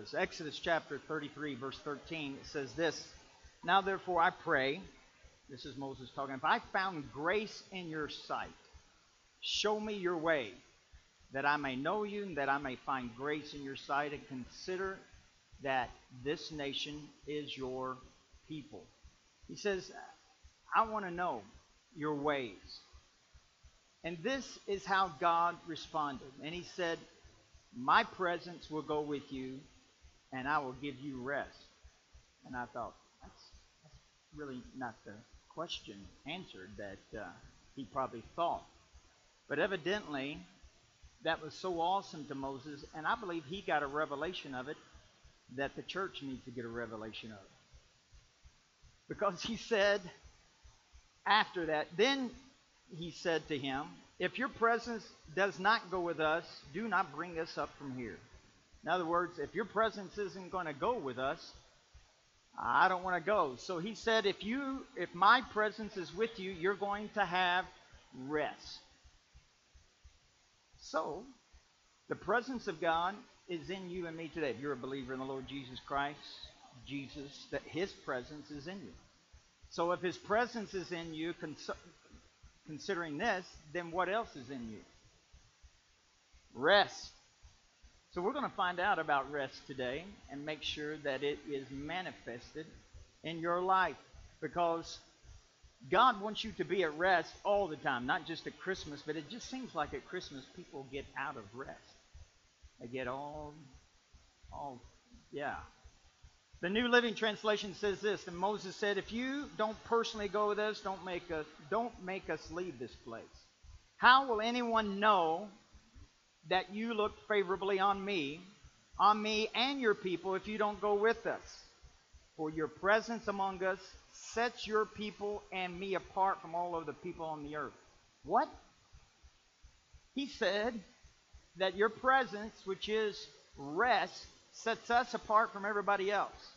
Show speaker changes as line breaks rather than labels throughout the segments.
us. Exodus chapter 33, verse 13, it says this Now therefore I pray, this is Moses talking, if I found grace in your sight, show me your way, that I may know you and that I may find grace in your sight, and consider that this nation is your people. He says, I want to know your ways. And this is how God responded. And he said, My presence will go with you, and I will give you rest. And I thought, that's, that's really not the question answered that uh, he probably thought. But evidently, that was so awesome to Moses, and I believe he got a revelation of it that the church needs to get a revelation of. Because he said after that, then he said to him, If your presence does not go with us, do not bring us up from here. In other words, if your presence isn't going to go with us, I don't want to go. So he said, if you if my presence is with you, you're going to have rest. So, the presence of God is in you and me today. If you're a believer in the Lord Jesus Christ, Jesus, that His presence is in you. So if His presence is in you, cons- considering this, then what else is in you? Rest. So we're going to find out about rest today and make sure that it is manifested in your life because God wants you to be at rest all the time, not just at Christmas, but it just seems like at Christmas people get out of rest. They get all, all, yeah. The New Living Translation says this, and Moses said, "If you don't personally go with us, don't make us, don't make us leave this place. How will anyone know that you look favorably on me, on me and your people, if you don't go with us? For your presence among us sets your people and me apart from all of the people on the earth." What? He said, that your presence, which is rest, sets us apart from everybody else.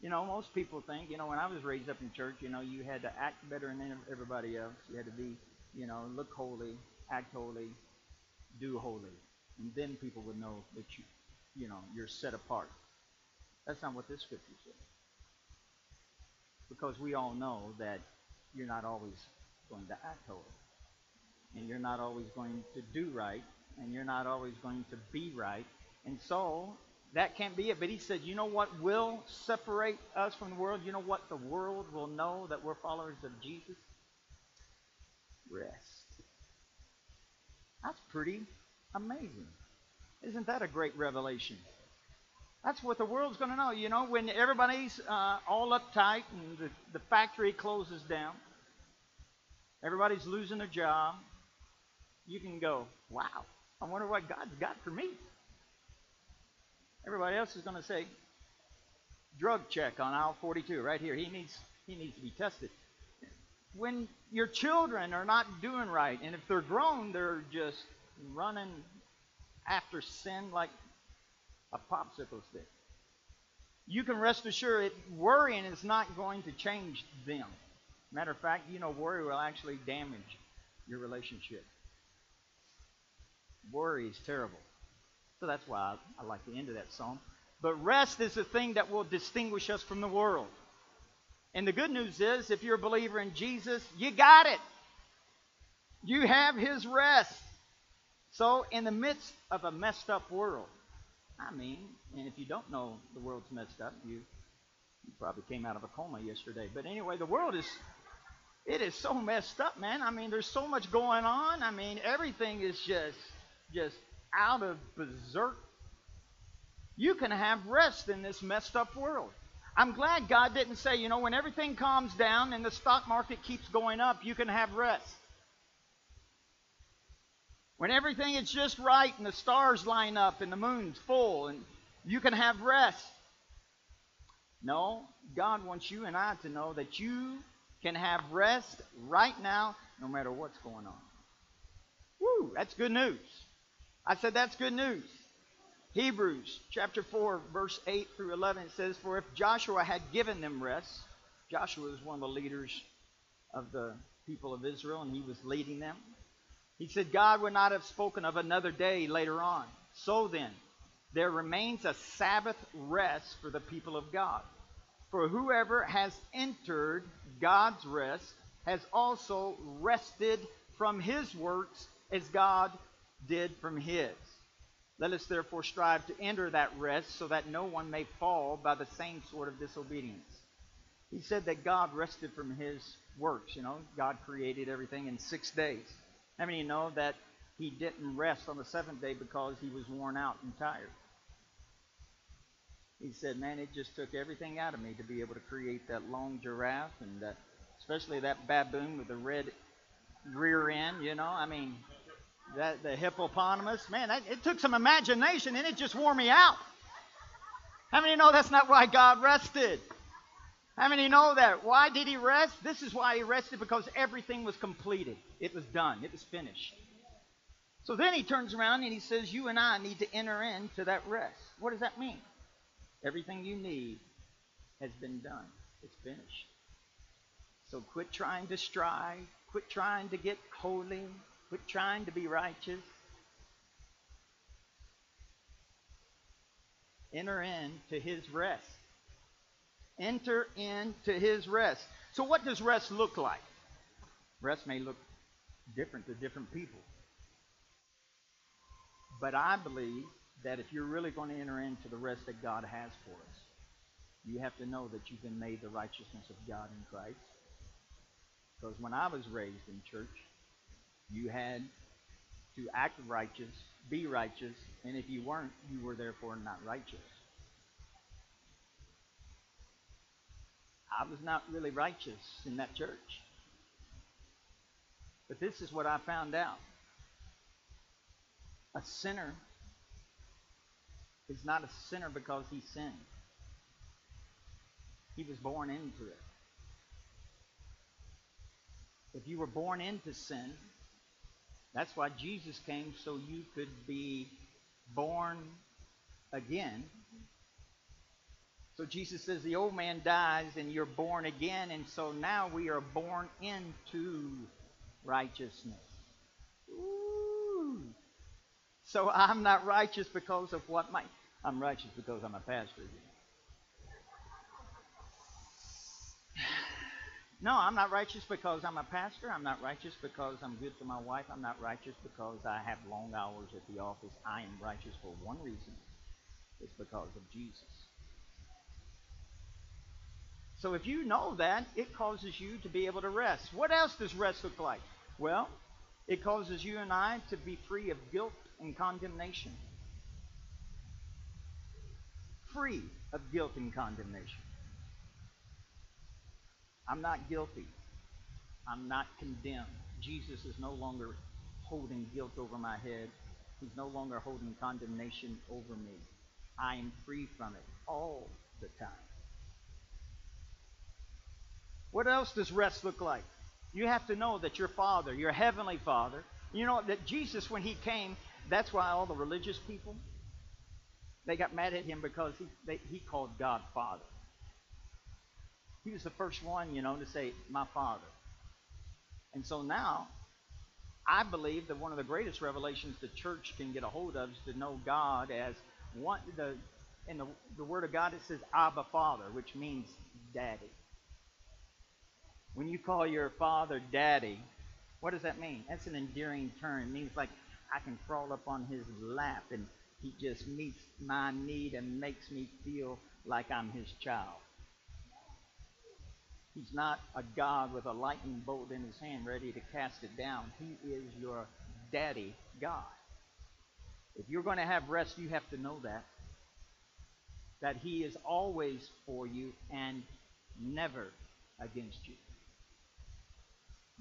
You know, most people think, you know, when I was raised up in church, you know, you had to act better than everybody else. You had to be, you know, look holy, act holy, do holy. And then people would know that you, you know, you're set apart. That's not what this scripture says. Because we all know that you're not always going to act holy. And you're not always going to do right and you're not always going to be right. And so that can't be it. But he said, you know what will separate us from the world? You know what the world will know that we're followers of Jesus? Rest. That's pretty amazing. Isn't that a great revelation? That's what the world's going to know. You know, when everybody's uh, all uptight and the, the factory closes down, everybody's losing their job, you can go, wow, I wonder what God's got for me. Everybody else is going to say, drug check on aisle 42 right here. He needs he needs to be tested. When your children are not doing right, and if they're grown, they're just running after sin like a popsicle stick. You can rest assured worrying is not going to change them. Matter of fact, you know, worry will actually damage your relationship. Worry is terrible. So that's why I, like the end of that psalm. But rest is the thing that will distinguish us from the world. And the good news is, if you're a believer in Jesus, you got it. You have his rest. So, in the midst of a messed up world, I mean, and if you don't know the world's messed up, you, you probably came out of a coma yesterday. But anyway, the world is, it is so messed up, man. I mean, there's so much going on. I mean, everything is just just out of berserk, you can have rest in this messed up world. I'm glad God didn't say, you know, when everything calms down and the stock market keeps going up, you can have rest. When everything is just right and the stars line up and the moon's full and you can have rest. No, God wants you and I to know that you can have rest right now no matter what's going on. Woo, that's good news. I said, that's good news. Hebrews chapter 4, verse 8 through 11, it says, For if Joshua had given them rest, Joshua was one of the leaders of the people of Israel, and he was leading them. He said, God would not have spoken of another day later on. So then, there remains a Sabbath rest for the people of God. For whoever has entered God's rest has also rested from his works as God did from his. Let us therefore strive to enter that rest so that no one may fall by the same sort of disobedience. He said that God rested from his works. You know, God created everything in six days. How many you know that he didn't rest on the seventh day because he was worn out and tired? He said, Man, it just took everything out of me to be able to create that long giraffe and that, especially that baboon with the red rear end, you know. I mean, that the hippopotamus, man, that, it took some imagination and it just wore me out. How many know that's not why God rested? How many know that? Why did he rest? This is why he rested because everything was completed. It was done. It was finished. So then he turns around and he says, You and I need to enter into that rest. What does that mean? Everything you need has been done. It's finished. So quit trying to strive. Quit trying to get holy. Quit trying to be righteous. Enter into his rest. Enter into his rest. So, what does rest look like? Rest may look different to different people. But I believe that if you're really going to enter into the rest that God has for us, you have to know that you've been made the righteousness of God in Christ. Because when I was raised in church, you had to act righteous, be righteous, and if you weren't, you were therefore not righteous. I was not really righteous in that church. But this is what I found out. A sinner is not a sinner because he sinned. He was born into it. If you were born into sin, that's why Jesus came so you could be born again. So Jesus says the old man dies and you're born again, and so now we are born into righteousness. Ooh. So I'm not righteous because of what my I'm righteous because I'm a pastor. No, I'm not righteous because I'm a pastor. I'm not righteous because I'm good to my wife. I'm not righteous because I have long hours at the office. I am righteous for one reason. It's because of Jesus. So if you know that, it causes you to be able to rest. What else does rest look like? Well, it causes you and I to be free of guilt and condemnation. Free of guilt and condemnation. I'm not guilty. I'm not condemned. Jesus is no longer holding guilt over my head. He's no longer holding condemnation over me. I am free from it all the time. What else does rest look like? You have to know that your Father, your Heavenly Father, you know that Jesus, when He came, that's why all the religious people, they got mad at Him because He, they, he called God Father. He was the first one, you know, to say, My Father. And so now, I believe that one of the greatest revelations the church can get a hold of is to know God as one. The in the, the Word of God it says Abba Father, which means Daddy. When you call your father Daddy, what does that mean? That's an endearing term. It means like I can crawl up on his lap and he just meets my need and makes me feel like I'm his child. He's not a God with a lightning bolt in his hand ready to cast it down. He is your daddy God. If you're going to have rest, you have to know that. That he is always for you and never against you.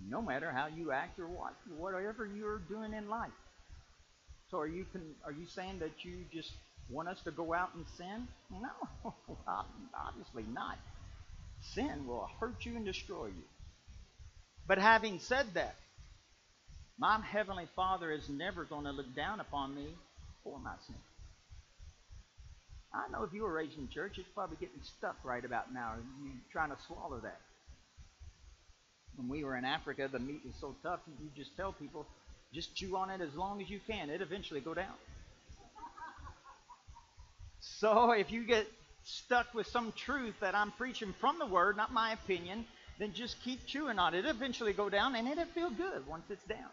No matter how you act or what, whatever you're doing in life. So are you are you saying that you just want us to go out and sin? No, obviously not. Sin will hurt you and destroy you. But having said that, my Heavenly Father is never going to look down upon me for my sin. I know if you were raised in church, it's probably getting stuck right about now. You're trying to swallow that. When we were in Africa, the meat was so tough, you just tell people, just chew on it as long as you can. It eventually go down. So if you get stuck with some truth that I'm preaching from the Word, not my opinion, then just keep chewing on it. It'll eventually go down, and it'll feel good once it's down.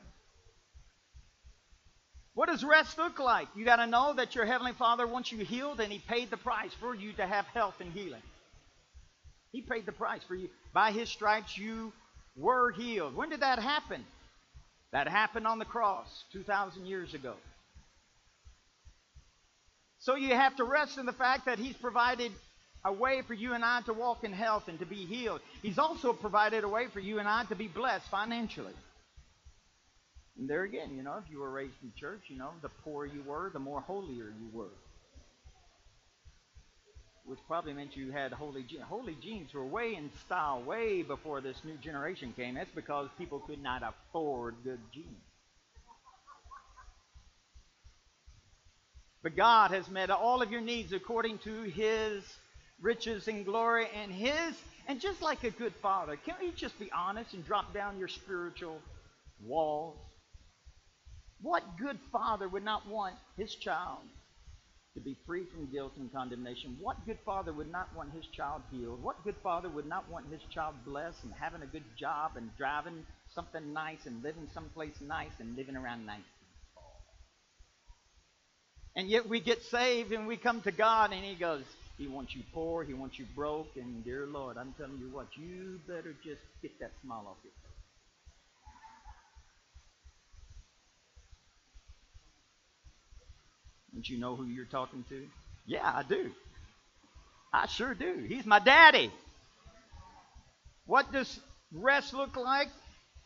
What does rest look like? You got to know that your Heavenly Father wants you healed, and He paid the price for you to have health and healing. He paid the price for you. By His stripes, you were healed. When did that happen? That happened on the cross 2,000 years ago. So you have to rest in the fact that He's provided a way for you and I to walk in health and to be healed. He's also provided a way for you and I to be blessed financially. And there again, you know, if you were raised in church, you know, the poorer you were, the more holier you were. Which probably meant you had holy jeans. Holy jeans were way in style, way before this new generation came. That's because people could not afford good jeans. But God has met all of your needs according to His riches and glory and His. And just like a good father, can't you just be honest and drop down your spiritual walls? What good father would not want his child to be free from guilt and condemnation? What good father would not want his child healed? What good father would not want his child blessed and having a good job and driving something nice and living someplace nice and living around nice? And yet we get saved and we come to God and He goes, He wants you poor, He wants you broke, and dear Lord, I'm telling you what, you better just get that smile off your face. Don't you know who you're talking to? Yeah, I do. I sure do. He's my daddy. What does rest look like?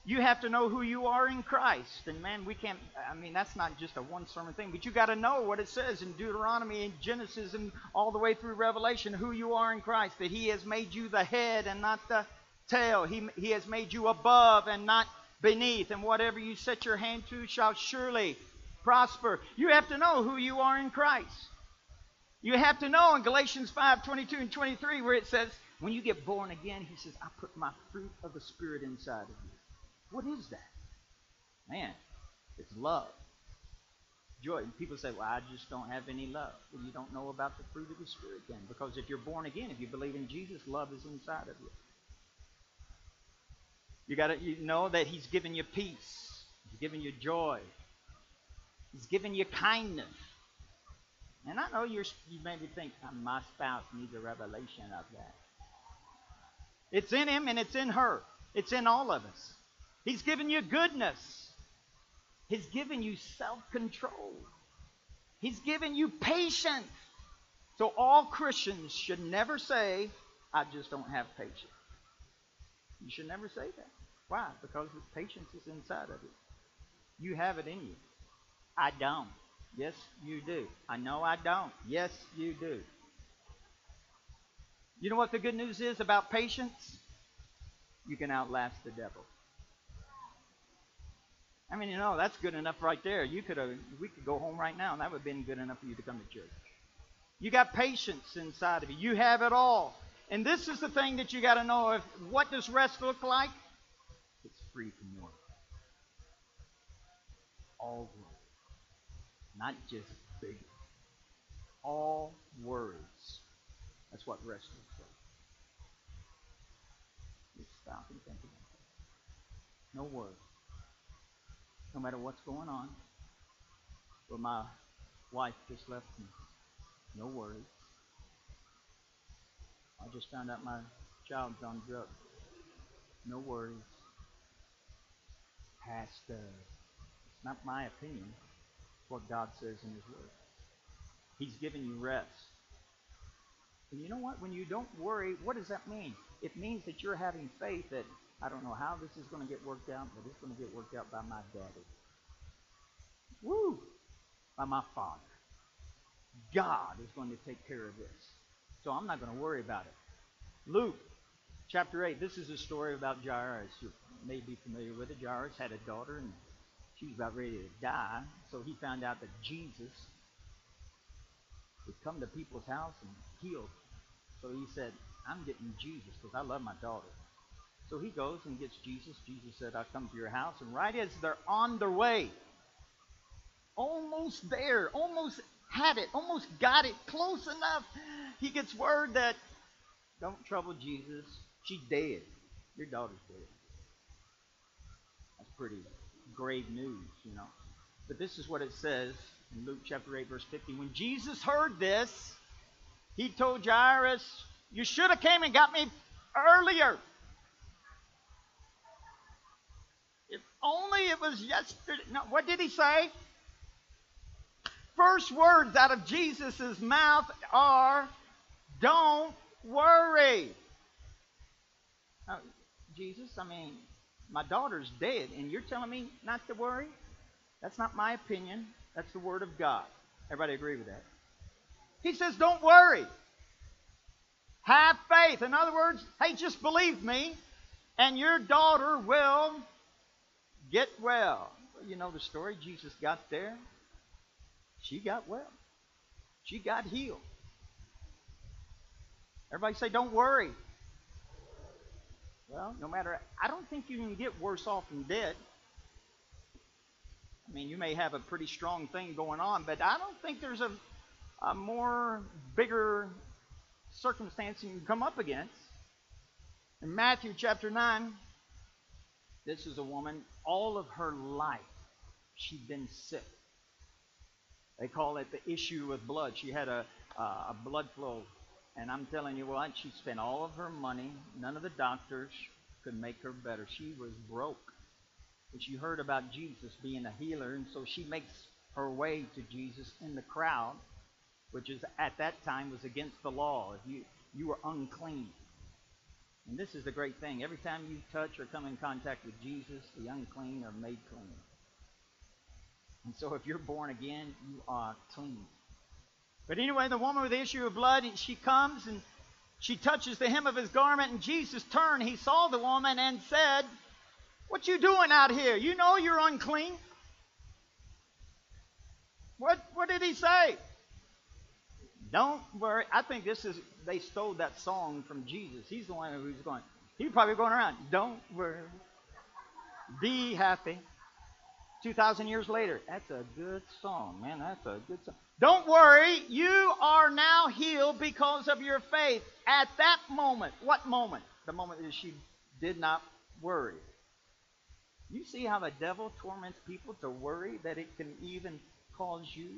You have to know who you are in Christ. And man, we can't, I mean, that's not just a one sermon thing, but you got to know what it says in Deuteronomy and Genesis and all the way through Revelation who you are in Christ, that He has made you the head and not the tail. He, he has made you above and not beneath. And whatever you set your hand to shall surely prosper. You have to know who you are in Christ. You have to know in Galatians 5 22 and 23, where it says, when you get born again, he says, I put my fruit of the Spirit inside of you. What is that? Man, it's love. Joy. People say, well, I just don't have any love. Well, you don't know about the fruit of the Spirit then. Because if you're born again, if you believe in Jesus, love is inside of you. You got to you know that He's given you peace. He's given you joy. He's given you kindness. And I know you're, you maybe think, oh, my spouse needs a revelation of that. It's in him and it's in her. It's in all of us. He's given you goodness. He's given you self control. He's given you patience. So all Christians should never say, I just don't have patience. You should never say that. Why? Because patience is inside of you. You have it in you. I don't. Yes, you do. I know I don't. Yes, you do. You know what the good news is about patience? You can outlast the devil. I mean, you know, that's good enough right there. You could have, we could go home right now, and that would have been good enough for you to come to church. You got patience inside of you. You have it all. And this is the thing that you got to know. If, what does rest look like? It's free from work. All work not just big. All worries. That's what rest looks like. Just stop and think about it. No words. No matter what's going on. Well, my wife just left me. No worries. I just found out my child's on drugs. No worries. Pastor. Uh, it's not my opinion what God says in His Word. He's giving you rest. And you know what? When you don't worry, what does that mean? It means that you're having faith that I don't know how this is going to get worked out, but it's going to get worked out by my daddy. Woo! By my father. God is going to take care of this. So I'm not going to worry about it. Luke chapter 8. This is a story about Jairus. You may be familiar with it. Jairus had a daughter, and she was about ready to die. So he found out that Jesus would come to people's house and heal. So he said, I'm getting Jesus because I love my daughter. So he goes and gets Jesus. Jesus said, I'll come to your house. And right as they're on their way, almost there, almost had it, almost got it close enough. He gets word that, don't trouble Jesus. She's dead. Your daughter's dead. That's pretty grave news, you know. But this is what it says in Luke chapter 8, verse 50. When Jesus heard this, he told Jairus, You should have came and got me earlier. If only it was yesterday. No, what did he say? First words out of Jesus' mouth are, Don't worry. Jesus, I mean, my daughter's dead, and you're telling me not to worry? That's not my opinion. That's the Word of God. Everybody agree with that? He says, Don't worry. Have faith. In other words, hey, just believe me, and your daughter will get well. You know the story. Jesus got there. She got well. She got healed. Everybody say, Don't worry. Well, no matter, I don't think you can get worse off than dead. I mean, you may have a pretty strong thing going on, but I don't think there's a, a more bigger circumstance you can come up against. In Matthew chapter 9, this is a woman, all of her life, she'd been sick. They call it the issue of blood. She had a, a blood flow. And I'm telling you what, she spent all of her money. None of the doctors could make her better. She was broke. But she heard about Jesus being a healer, and so she makes her way to Jesus in the crowd, which is at that time was against the law. If you you were unclean. And this is the great thing. Every time you touch or come in contact with Jesus, the unclean are made clean. And so if you're born again, you are clean. But anyway, the woman with the issue of blood, she comes and she touches the hem of his garment, and Jesus turned. He saw the woman and said, What you doing out here? You know you're unclean. What what did he say? Don't worry. I think this is they stole that song from Jesus. He's the one who's going. He's probably going around. Don't worry. Be happy. 2,000 years later. That's a good song, man. That's a good song. Don't worry. You are now healed because of your faith. At that moment. What moment? The moment that she did not worry. You see how the devil torments people to worry that it can even cause you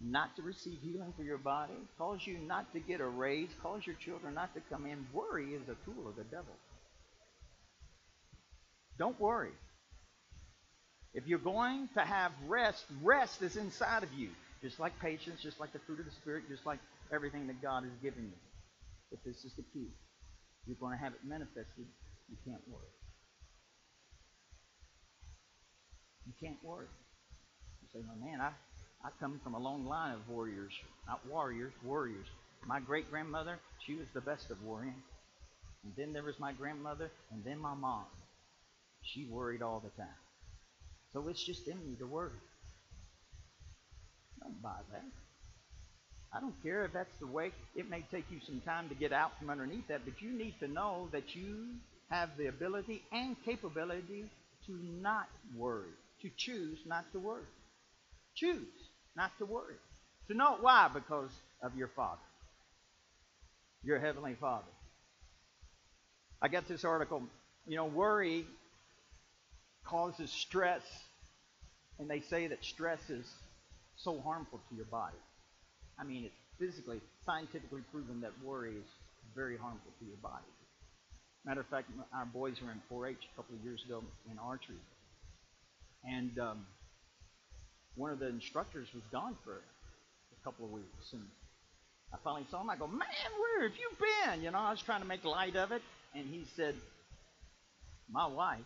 not to receive healing for your body, cause you not to get a raise, cause your children not to come in. Worry is a tool of the devil. Don't worry. If you're going to have rest, rest is inside of you. Just like patience, just like the fruit of the Spirit, just like everything that God has given you. But this is the key. You're going to have it manifested. You can't worry. You can't worry. You say, well, man, I, I come from a long line of warriors. Not warriors, warriors. My great grandmother, she was the best of worrying. And then there was my grandmother, and then my mom. She worried all the time. So it's just in me to worry. Don't buy that. I don't care if that's the way. It may take you some time to get out from underneath that, but you need to know that you have the ability and capability to not worry, to choose not to worry. Choose not to worry. To know why? Because of your Father, your Heavenly Father. I got this article. You know, worry causes stress, and they say that stress is so harmful to your body. I mean, it's physically, scientifically proven that worry is very harmful to your body. Matter of fact, our boys were in 4-H a couple of years ago in archery, and um, one of the instructors was gone for a couple of weeks, and I finally saw him. I go, man, where have you been? You know, I was trying to make light of it, and he said, my wife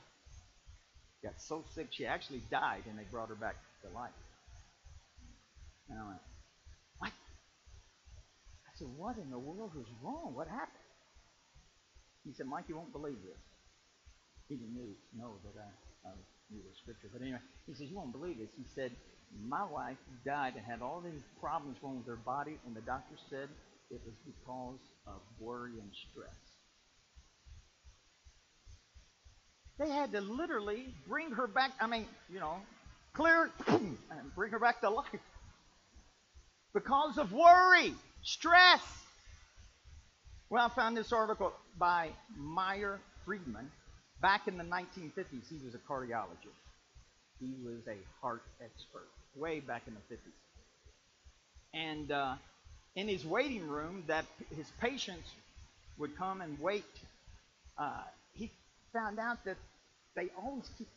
got so sick she actually died, and they brought her back to life. And I went, what? I said, what in the world was wrong? What happened? He said, Mike, you won't believe this. He didn't know that I, I knew the scripture. But anyway, he said, you won't believe this. He said, my wife died and had all these problems wrong with her body, and the doctor said it was because of worry and stress. They had to literally bring her back, I mean, you know, clear and bring her back to life. because of worry, stress. Well, I found this article by Meyer Friedman. Back in the 1950s, he was a cardiologist. He was a heart expert, way back in the 50s. And uh, in his waiting room, that his patients would come and wait. Uh, he found out that they always keep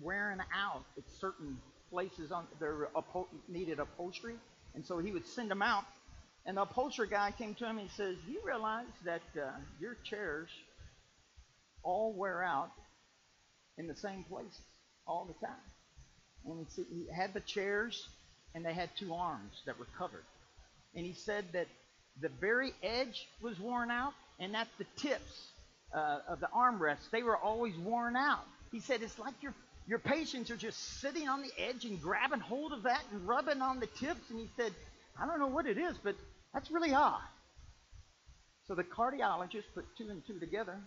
wearing out at certain places on their upho- needed upholstery, and so he would send them out. And the upholstery guy came to him and he says, "You realize that uh, your chairs all wear out in the same places all the time?" And he, had the chairs, and they had two arms that were covered. And he said that the very edge was worn out, and at the tips uh, of the armrests, they were always worn out. He said it's like your your patients are just sitting on the edge and grabbing hold of that and rubbing on the tips. And he said, I don't know what it is, but that's really odd. So the cardiologist put two and two together,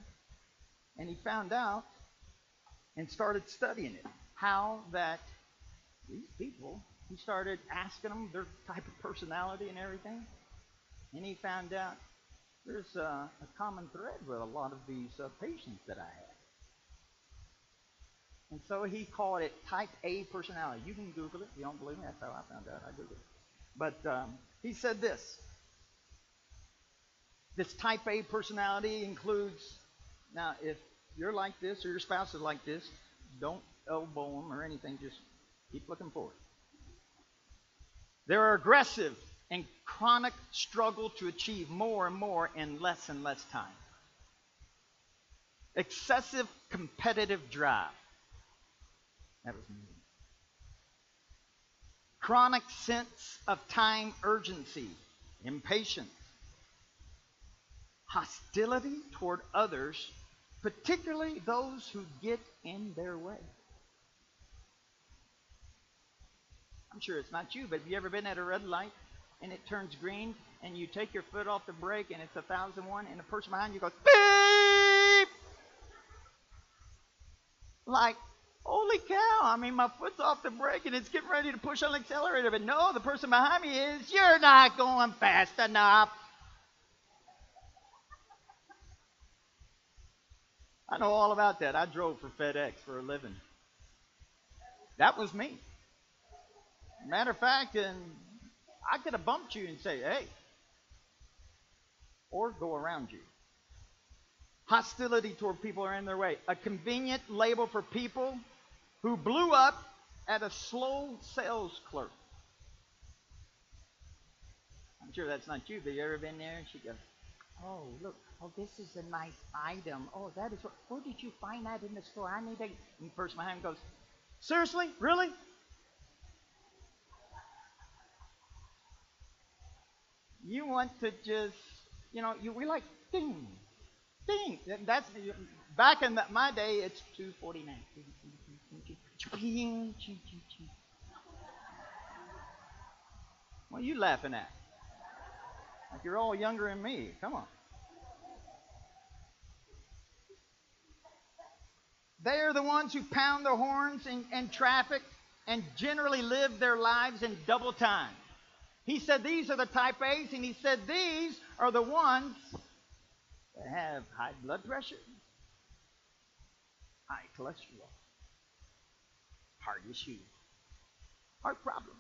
and he found out and started studying it. How that these people, he started asking them their type of personality and everything, and he found out there's a, a common thread with a lot of these uh, patients that I had. And so he called it type A personality. You can Google it. If you don't believe me, that's how I found out. I Googled it. But um, he said this. This type A personality includes, now, if you're like this or your spouse is like this, don't elbow them or anything. Just keep looking forward. There are aggressive and chronic struggle to achieve more and more in less and less time. Excessive competitive drive. That was me. Chronic sense of time urgency, impatience, hostility toward others, particularly those who get in their way. I'm sure it's not you, but have you ever been at a red light and it turns green and you take your foot off the brake and it's a thousand one and the person behind you goes beep! Like holy cow i mean my foot's off the brake and it's getting ready to push on the accelerator but no the person behind me is you're not going fast enough. I know all about that. I drove for fedex for a living. That was me matter of fact and I could have bumped you and say, hey, or go around you. Hostility toward people are in their way. A convenient label for people who blew up at a slow sales clerk. I'm sure that's not you, but you ever been there? And she goes, Oh, look, oh, this is a nice item. Oh, that is what, where did you find that in the store? I need to. And the person behind goes, Seriously? Really? You want to just, you know, you, we like ding, ding. That's back in the, my day. It's two forty nine. What are you laughing at? Like you're all younger than me. Come on. They are the ones who pound their horns in, in traffic and generally live their lives in double time. He said these are the type A's, and he said these are the ones that have high blood pressure, high cholesterol, heart issues, heart problems.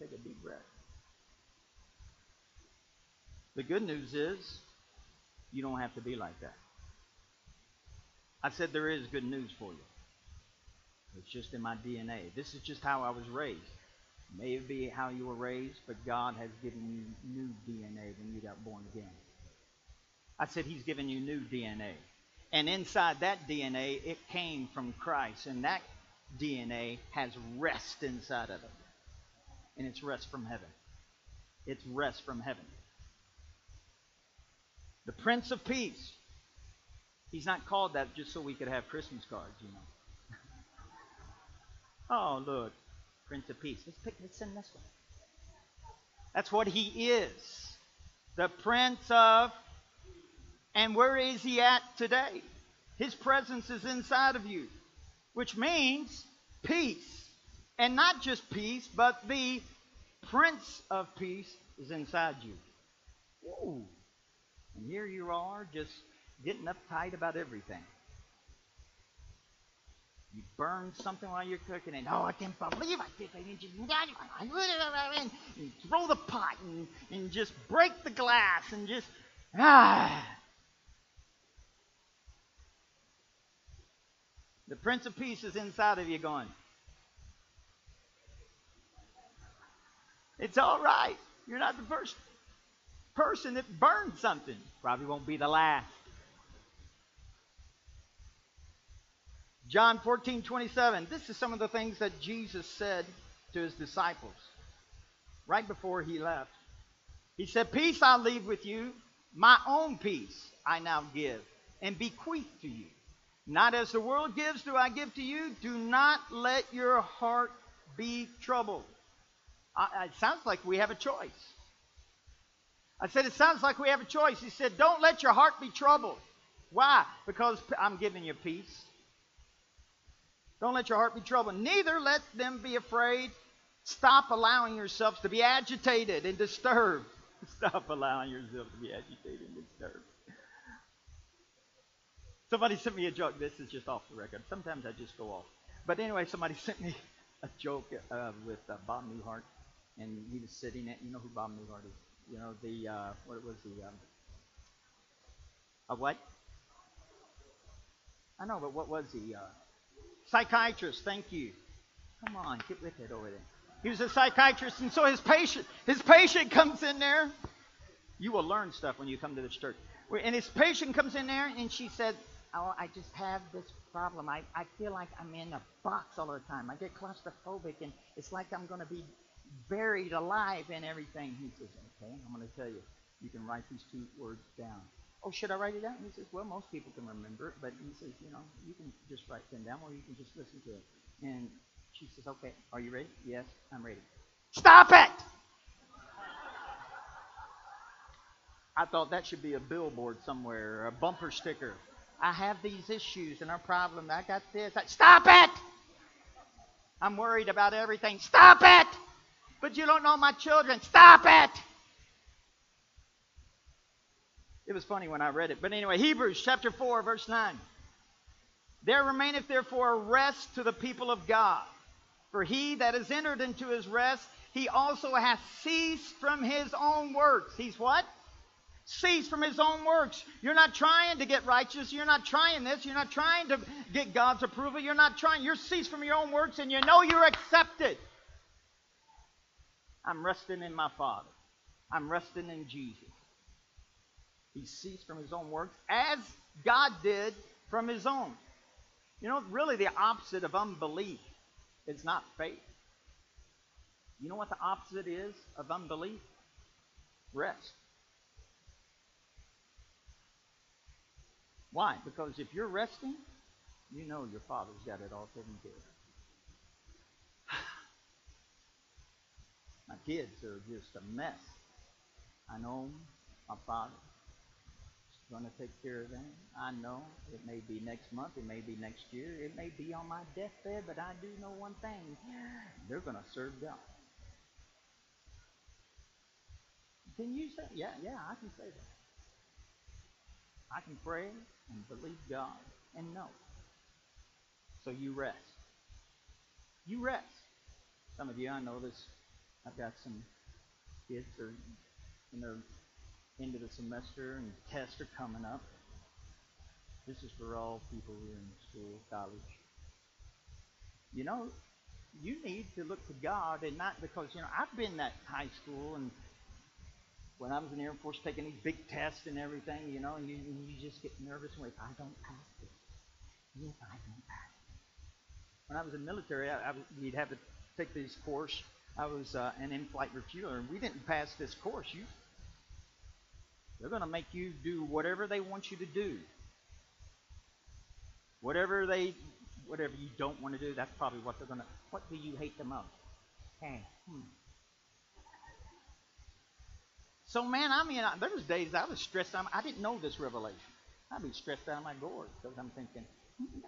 Take a deep breath. The good news is you don't have to be like that. I said there is good news for you. It's just in my DNA. This is just how I was raised. May it be how you were raised, but God has given you new DNA when you got born again. I said He's given you new DNA. And inside that DNA, it came from Christ. And that DNA has rest inside of it. And it's rest from heaven. It's rest from heaven. The Prince of Peace. He's not called that just so we could have Christmas cards, you know. Oh, look, Prince of Peace. Let's pick. Let's send this one. That's what he is, the Prince of. And where is he at today? His presence is inside of you, which means peace. And not just peace, but the Prince of Peace is inside you. Whoa. And here you are just getting uptight about everything. You burn something while you're cooking, and oh, I can't believe I did that. And you throw the pot and, and just break the glass and just ah. The Prince of Peace is inside of you going, It's all right. You're not the first person that burned something. Probably won't be the last. John 14, 27. This is some of the things that Jesus said to his disciples right before he left. He said, Peace I leave with you, my own peace I now give and bequeath to you. Not as the world gives, do I give to you. Do not let your heart be troubled. I, it sounds like we have a choice. I said, It sounds like we have a choice. He said, Don't let your heart be troubled. Why? Because I'm giving you peace. Don't let your heart be troubled. Neither let them be afraid. Stop allowing yourselves to be agitated and disturbed. Stop allowing yourself to be agitated and disturbed. Somebody sent me a joke. This is just off the record. Sometimes I just go off. But anyway, somebody sent me a joke uh, with uh, Bob Newhart, and he was sitting at. You know who Bob Newhart is? You know the uh, what was the um, a what? I know, but what was he? Uh, psychiatrist. Thank you. Come on, get with it over there. He was a psychiatrist, and so his patient, his patient comes in there. You will learn stuff when you come to this church. And his patient comes in there, and she said, "Oh, I just have this problem. I, I feel like I'm in a box all the time. I get claustrophobic, and it's like I'm going to be buried alive and everything." He says, "Okay, I'm going to tell you. You can write these two words down. Oh, should I write it down? He says, Well, most people can remember it, but he says, You know, you can just write them down or you can just listen to it. And she says, Okay, are you ready? Yes, I'm ready. Stop it! I thought that should be a billboard somewhere, a bumper sticker. I have these issues and a problem. I got this. I, Stop it! I'm worried about everything. Stop it! But you don't know my children. Stop it! It was funny when I read it. But anyway, Hebrews chapter 4, verse 9. There remaineth therefore a rest to the people of God. For he that is entered into his rest, he also hath ceased from his own works. He's what? Ceased from his own works. You're not trying to get righteous. You're not trying this. You're not trying to get God's approval. You're not trying. You're ceased from your own works and you know you're accepted. I'm resting in my Father. I'm resting in Jesus. He ceased from his own works as God did from his own. You know, really the opposite of unbelief is not faith. You know what the opposite is of unbelief? Rest. Why? Because if you're resting, you know your Father's got it all taken care of. My kids are just a mess. I know my father going to take care of them. I know it may be next month, it may be next year, it may be on my deathbed, but I do know one thing they're going to serve God. Can you say, yeah, yeah, I can say that. I can pray and believe God and know. So you rest. You rest. Some of you, I know this, I've got some kids are in their into the semester and tests are coming up. This is for all people who are in school, college. You know, you need to look to God and not because, you know, I've been that high school and when I was in the Air Force taking these big tests and everything, you know, and you, and you just get nervous and wait, I don't pass this. If I don't pass When I was in the military, I, I, we'd have to take this course. I was uh, an in-flight refueler, and we didn't pass this course. You they're going to make you do whatever they want you to do. Whatever they, whatever you don't want to do, that's probably what they're going to. What do you hate the most? Hey, hmm. So man, I mean, I, there was days I was stressed out. I didn't know this revelation. I'd be stressed out of my gourd because I'm thinking, hmm.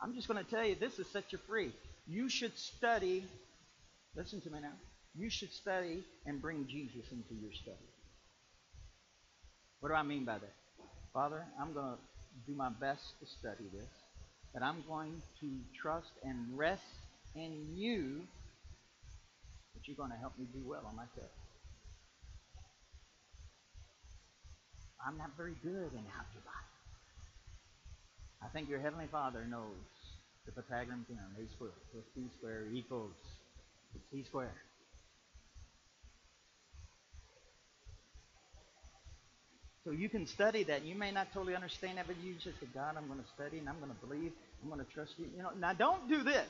I'm just going to tell you this is set you free. You should study. Listen to me now. You should study and bring Jesus into your study. What do I mean by that? Father, I'm going to do my best to study this, but I'm going to trust and rest in you that you're going to help me do well on my test. I'm not very good in algebra. I think your Heavenly Father knows the Pythagorean theorem, a squared plus b squared equals c squared. So you can study that. You may not totally understand that, but you just say, God, I'm going to study and I'm going to believe. I'm going to trust you. You know, now don't do this.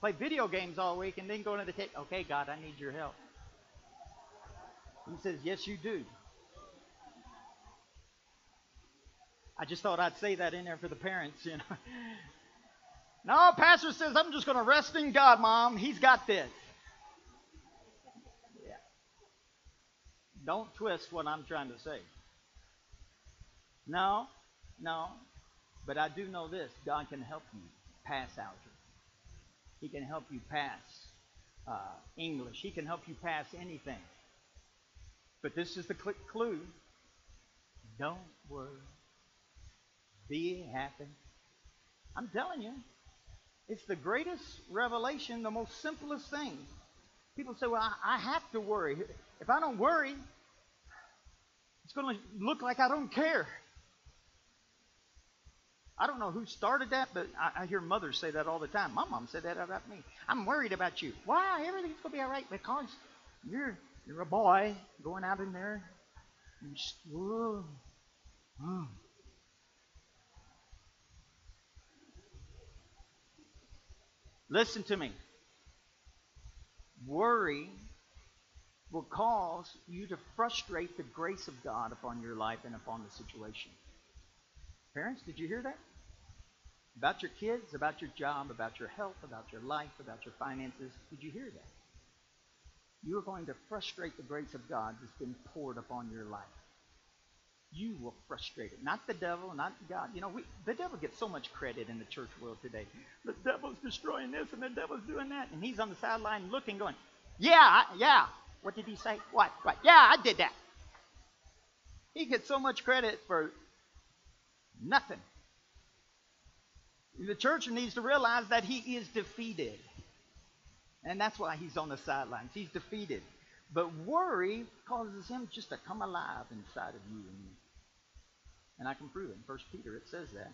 Play video games all week and then go into the tape. Okay, God, I need your help. He says, Yes, you do. I just thought I'd say that in there for the parents, you know. no, pastor says I'm just going to rest in God, mom. He's got this. Yeah. Don't twist what I'm trying to say. No, no. But I do know this God can help you pass algebra. He can help you pass uh, English. He can help you pass anything. But this is the clue. Don't worry. Be happy. I'm telling you, it's the greatest revelation, the most simplest thing. People say, well, I, I have to worry. If I don't worry, it's going to look like I don't care. I don't know who started that, but I, I, hear mothers say that all the time. My mom said that about me. I'm worried about you. Why? Everything's going to be all right because you're you're a boy going out in there. Whoa. Oh. Listen to me. Worry will cause you to frustrate the grace of God upon your life and upon the situation. Parents, did you hear that? About your kids, about your job, about your health, about your life, about your finances. Did you hear that? You are going to frustrate the grace of God that's been poured upon your life. You will frustrate it. Not the devil, not God. You know, we, the devil gets so much credit in the church world today. The devil's destroying this and the devil's doing that. And he's on the sideline looking, going, Yeah, yeah. What did he say? What? What? Yeah, I did that. He gets so much credit for Nothing. The church needs to realize that he is defeated. And that's why he's on the sidelines. He's defeated. But worry causes him just to come alive inside of you and me. And I can prove it. In 1 Peter, it says that.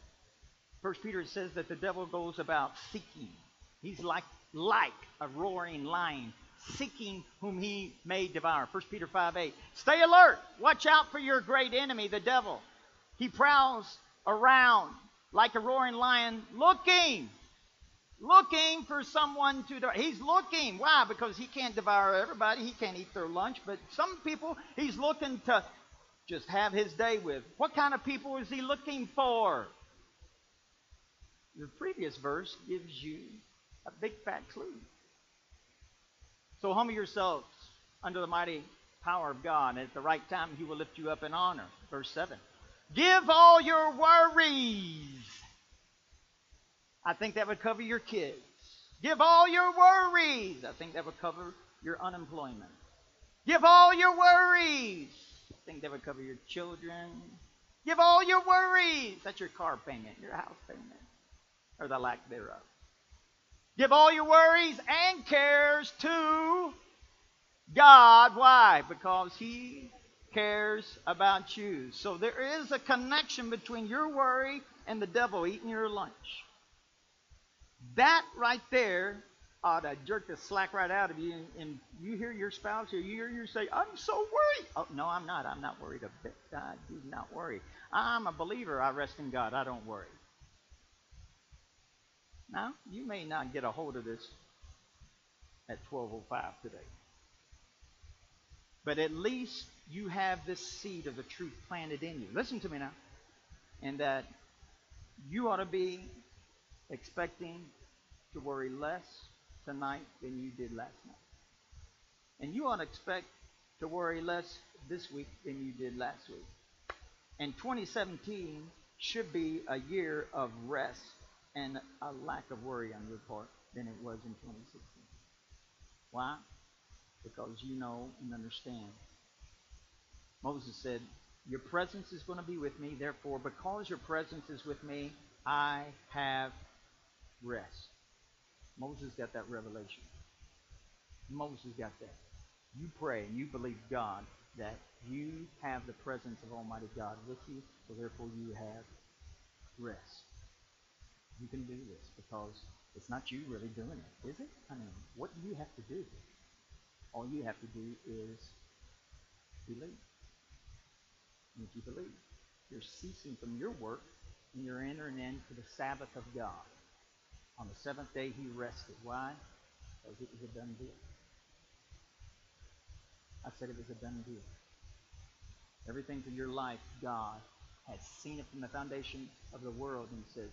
1 Peter, says that the devil goes about seeking. He's like, like a roaring lion, seeking whom he may devour. 1 Peter 5 8. Stay alert. Watch out for your great enemy, the devil. He prowls around like a roaring lion looking looking for someone to devour. He's looking. Why? Because he can't devour everybody. He can't eat their lunch. But some people he's looking to just have his day with. What kind of people is he looking for? The previous verse gives you a big fat clue. So humble yourselves under the mighty power of God, and at the right time he will lift you up in honor. Verse 7. Give all your worries. I think that would cover your kids. Give all your worries. I think that would cover your unemployment. Give all your worries. I think that would cover your children. Give all your worries. That's your car payment, your house payment, or the lack thereof. Give all your worries and cares to God. Why? Because He cares about you. So there is a connection between your worry and the devil eating your lunch. That right there ought to jerk the slack right out of you. And, and you hear your spouse or you hear you say, I'm so worried. Oh, no, I'm not. I'm not worried a bit. I do not worry. I'm a believer. I rest in God. I don't worry. Now, you may not get a hold of this at 1205 today. But at least you have this seed of the truth planted in you. Listen to me now. And that you ought to be expecting to worry less tonight than you did last night. And you ought to expect to worry less this week than you did last week. And 2017 should be a year of rest and a lack of worry on your part than it was in 2016. Why? Because you know and understand. Moses said, Your presence is going to be with me, therefore, because your presence is with me, I have rest. Moses got that revelation. Moses got that. You pray and you believe God that you have the presence of Almighty God with you, so therefore you have rest. You can do this because it's not you really doing it, is it? I mean, what do you have to do? All you have to do is believe. And you believe, you're ceasing from your work and you're entering into the Sabbath of God. On the seventh day, he rested. Why? Because it was a done deal. I said it was a done deal. Everything for your life, God has seen it from the foundation of the world and says,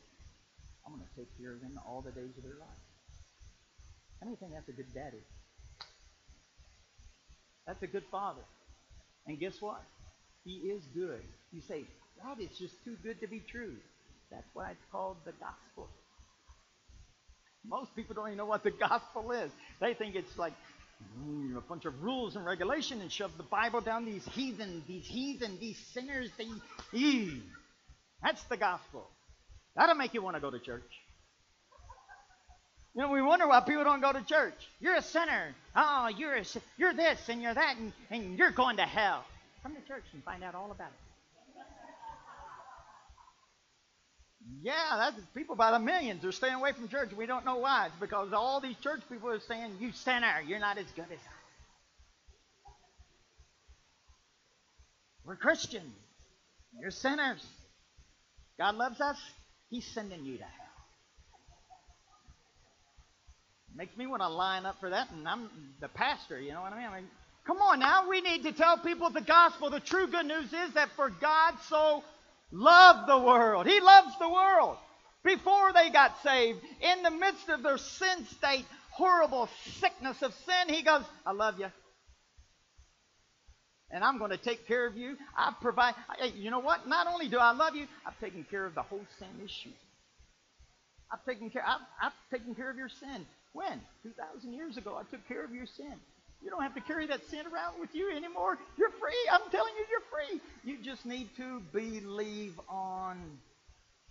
I'm going to take care of them all the days of their life. How many think that's a good daddy? That's a good father. And guess what? He is good. You say, God, it's just too good to be true. That's why it's called the gospel. Most people don't even know what the gospel is. They think it's like mm, a bunch of rules and regulation and shove the Bible down these heathen, these heathen, these sinners. They, ee. That's the gospel. That'll make you want to go to church. You know, we wonder why people don't go to church. You're a sinner. Oh, you're a, you're this and you're that, and, and you're going to hell. Come to church and find out all about it. Yeah, that's people by the millions are staying away from church. We don't know why. It's because all these church people are saying, "You sinner, you're not as good as I." We're Christians. You're sinners. God loves us. He's sending you to hell. Makes me want to line up for that, and I'm the pastor. You know what I mean? I mean come on now. We need to tell people the gospel. The true good news is that for God so loved the world. He loves the world. Before they got saved, in the midst of their sin state, horrible sickness of sin, He goes, I love you. And I'm going to take care of you. I provide. You know what? Not only do I love you, I've taken care of the whole sin issue. I've taken care. I've, I've taken care of your sin. When? Two thousand years ago, I took care of your sin. You don't have to carry that sin around with you anymore. You're free. I'm telling you, you're free. You just need to believe on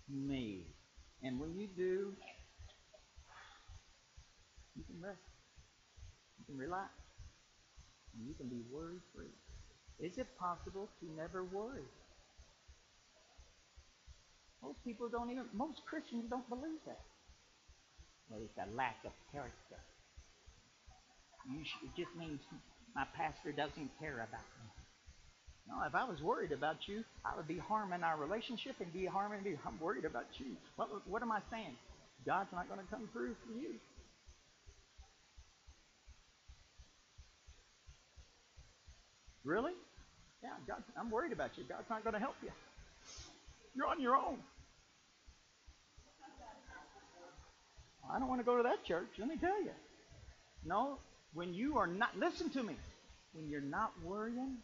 me. And when you do, you can rest. You can relax. And you can be worry free. Is it possible to never worry? Most people don't even, most Christians don't believe that. Well, it's a lack of character. Should, it just means my pastor doesn't care about me. No, if I was worried about you, I would be harming our relationship and be harming me. I'm worried about you. What, what am I saying? God's not going to come through for you. Really? Yeah, God, I'm worried about you. God's not going to help you. You're on your own. I don't want to go to that church, let me tell you. No, when you are not, listen to me, when you're not worrying,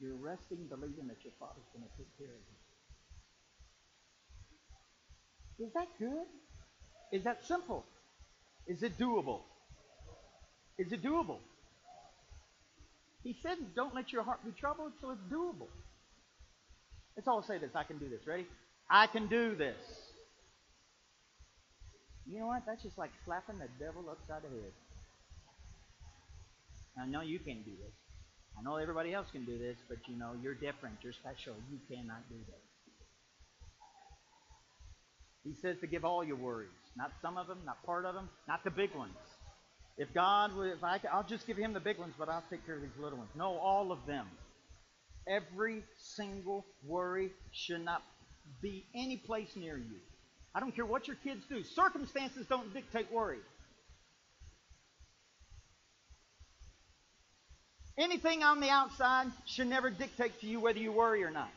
you're resting, believing that your Father's going to take care of you. Is that good? Is that simple? Is it doable? Is it doable? He said, don't let your heart be troubled, so it's doable. Let's all say this. I can do this. Ready? I can do this. You know what? That's just like slapping the devil upside the head. I know you can do this. I know everybody else can do this, but you know, you're different. You're special. You cannot do this. He says to give all your worries, not some of them, not part of them, not the big ones. If God if I, I'll just give him the big ones, but I'll take care of these little ones. No, all of them. Every single worry should not be any place near you. I don't care what your kids do. Circumstances don't dictate worry. Anything on the outside should never dictate to you whether you worry or not.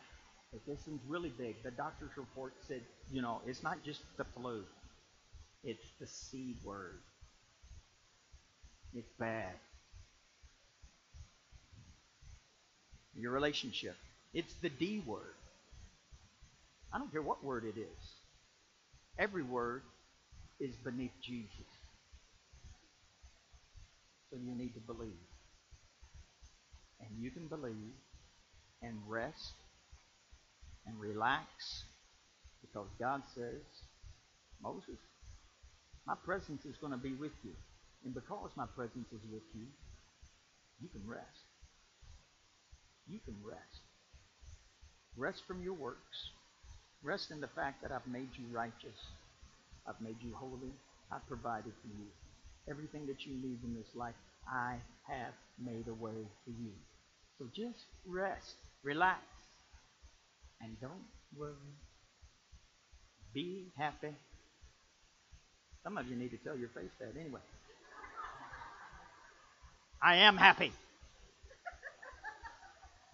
But this one's really big. The doctor's report said, you know, it's not just the flu. It's the C word. It's bad. Your relationship. It's the D word. I don't care what word it is. Every word is beneath Jesus. So you need to believe. And you can believe and rest and relax because God says, Moses, my presence is going to be with you. And because my presence is with you, you can rest. You can rest. Rest from your works. Rest in the fact that I've made you righteous. I've made you holy. I've provided for you. Everything that you need in this life, I have made a way for you. So just rest, relax, and don't worry. Be happy. Some of you need to tell your face that anyway. I am happy.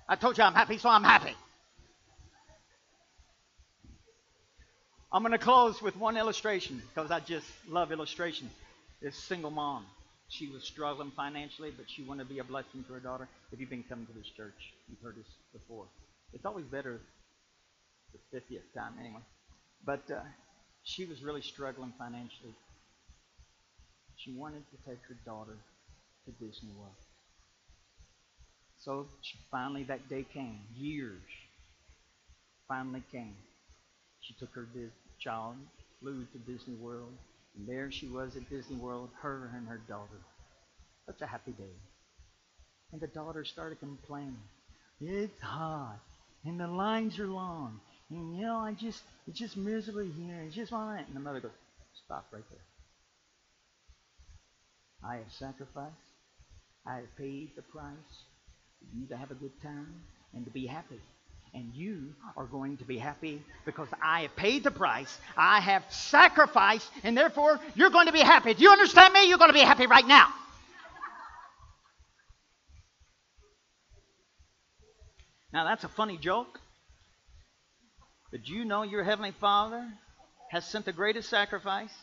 I told you I'm happy, so I'm happy. I'm going to close with one illustration because I just love illustration. This single mom. She was struggling financially, but she wanted to be a blessing to her daughter. If you've been coming to this church, you've heard this before. It's always better the 50th time, anyway. But uh, she was really struggling financially. She wanted to take her daughter to Disney World. So she, finally, that day came. Years finally came. She took her child, flew to Disney World, and there she was at Disney World, her and her daughter. Such a happy day. And the daughter started complaining. It's hot, and the lines are long, and you know, I just, it's just miserable here. It's just want And the mother goes, stop right there. I have sacrificed. I have paid the price for you to have a good time and to be happy. And you are going to be happy because I have paid the price. I have sacrificed, and therefore you're going to be happy. Do you understand me? You're going to be happy right now. Now, that's a funny joke. But you know your Heavenly Father has sent the greatest sacrifice?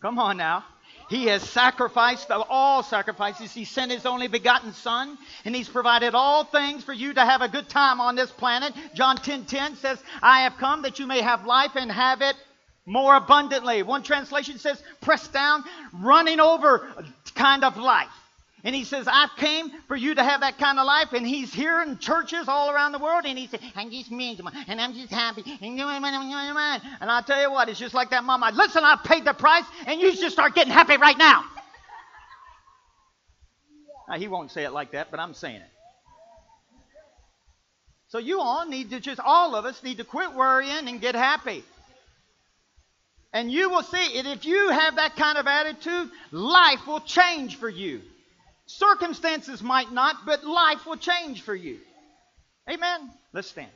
Come on now. He has sacrificed all sacrifices. He sent His only begotten Son, and He's provided all things for you to have a good time on this planet. John 10 10 says, I have come that you may have life and have it more abundantly. One translation says, pressed down, running over kind of life. And he says, I came for you to have that kind of life. And he's here in churches all around the world. And he said, I'm just miserable. And I'm just happy. And I'll tell you what, it's just like that mama. Listen, I paid the price. And you should start getting happy right now. Now, he won't say it like that, but I'm saying it. So you all need to just, all of us need to quit worrying and get happy. And you will see it. If you have that kind of attitude, life will change for you. Circumstances might not, but life will change for you. Amen. Let's stand.